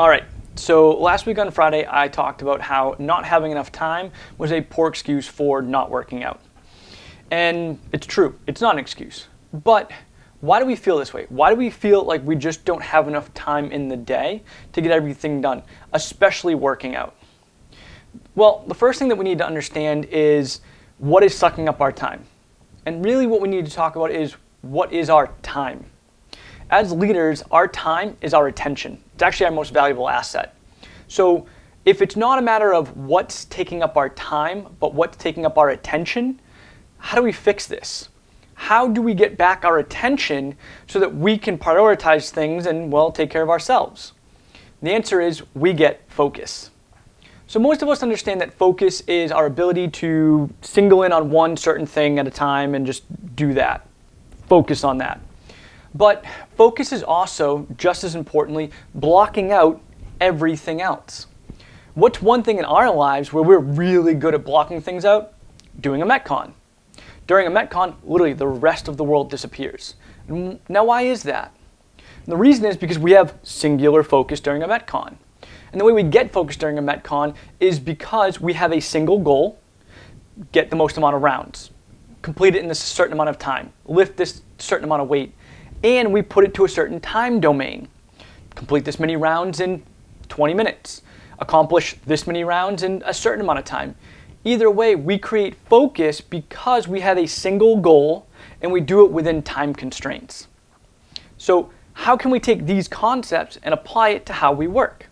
All right. So last week on Friday, I talked about how not having enough time was a poor excuse for not working out. And it's true, it's not an excuse. But why do we feel this way? Why do we feel like we just don't have enough time in the day to get everything done, especially working out? Well, the first thing that we need to understand is what is sucking up our time. And really, what we need to talk about is what is our time. As leaders, our time is our attention. It's actually our most valuable asset. So, if it's not a matter of what's taking up our time, but what's taking up our attention, how do we fix this? How do we get back our attention so that we can prioritize things and, well, take care of ourselves? The answer is we get focus. So, most of us understand that focus is our ability to single in on one certain thing at a time and just do that, focus on that. But focus is also, just as importantly, blocking out everything else. What's one thing in our lives where we're really good at blocking things out? Doing a Metcon. During a Metcon, literally the rest of the world disappears. Now, why is that? And the reason is because we have singular focus during a Metcon. And the way we get focused during a Metcon is because we have a single goal get the most amount of rounds, complete it in this certain amount of time, lift this certain amount of weight, and we put it to a certain time domain. Complete this many rounds in 20 minutes, accomplish this many rounds in a certain amount of time. Either way, we create focus because we have a single goal and we do it within time constraints. So, how can we take these concepts and apply it to how we work?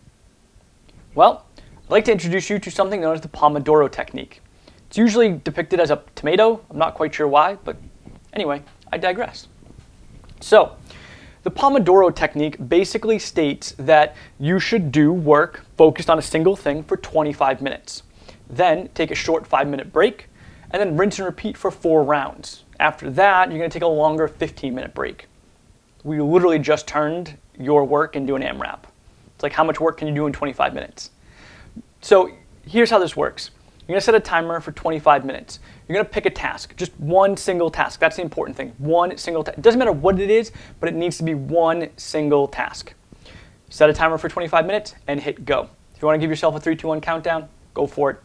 Well, I'd like to introduce you to something known as the Pomodoro technique. It's usually depicted as a tomato. I'm not quite sure why, but anyway, I digress. So, the Pomodoro technique basically states that you should do work focused on a single thing for 25 minutes. Then take a short five minute break, and then rinse and repeat for four rounds. After that, you're going to take a longer 15 minute break. We literally just turned your work into an AMRAP. It's like how much work can you do in 25 minutes? So here's how this works. You're gonna set a timer for 25 minutes. You're gonna pick a task, just one single task. That's the important thing. One single task. It doesn't matter what it is, but it needs to be one single task. Set a timer for 25 minutes and hit go. If you wanna give yourself a 3, 2, 1 countdown, go for it.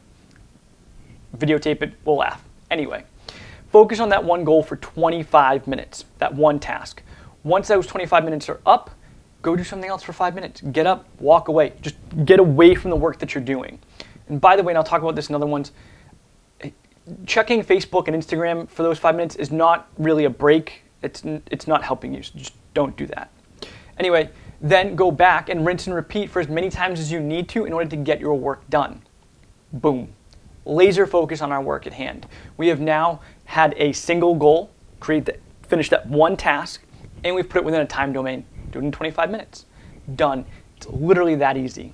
Videotape it, we'll laugh. Anyway, focus on that one goal for 25 minutes, that one task. Once those 25 minutes are up, go do something else for five minutes. Get up, walk away. Just get away from the work that you're doing. And by the way, and I'll talk about this in other ones, checking Facebook and Instagram for those five minutes is not really a break. It's, it's not helping you. So just don't do that. Anyway, then go back and rinse and repeat for as many times as you need to in order to get your work done. Boom. Laser focus on our work at hand. We have now had a single goal, create the, finish that one task, and we've put it within a time domain do it in 25 minutes. Done. It's literally that easy.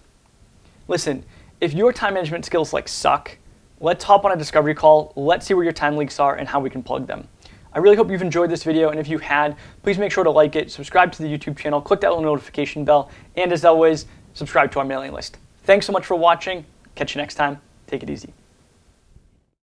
Listen, if your time management skills like suck, let's hop on a discovery call. Let's see where your time leaks are and how we can plug them. I really hope you've enjoyed this video, and if you had, please make sure to like it, subscribe to the YouTube channel, click that little notification bell, and as always, subscribe to our mailing list. Thanks so much for watching. Catch you next time. Take it easy.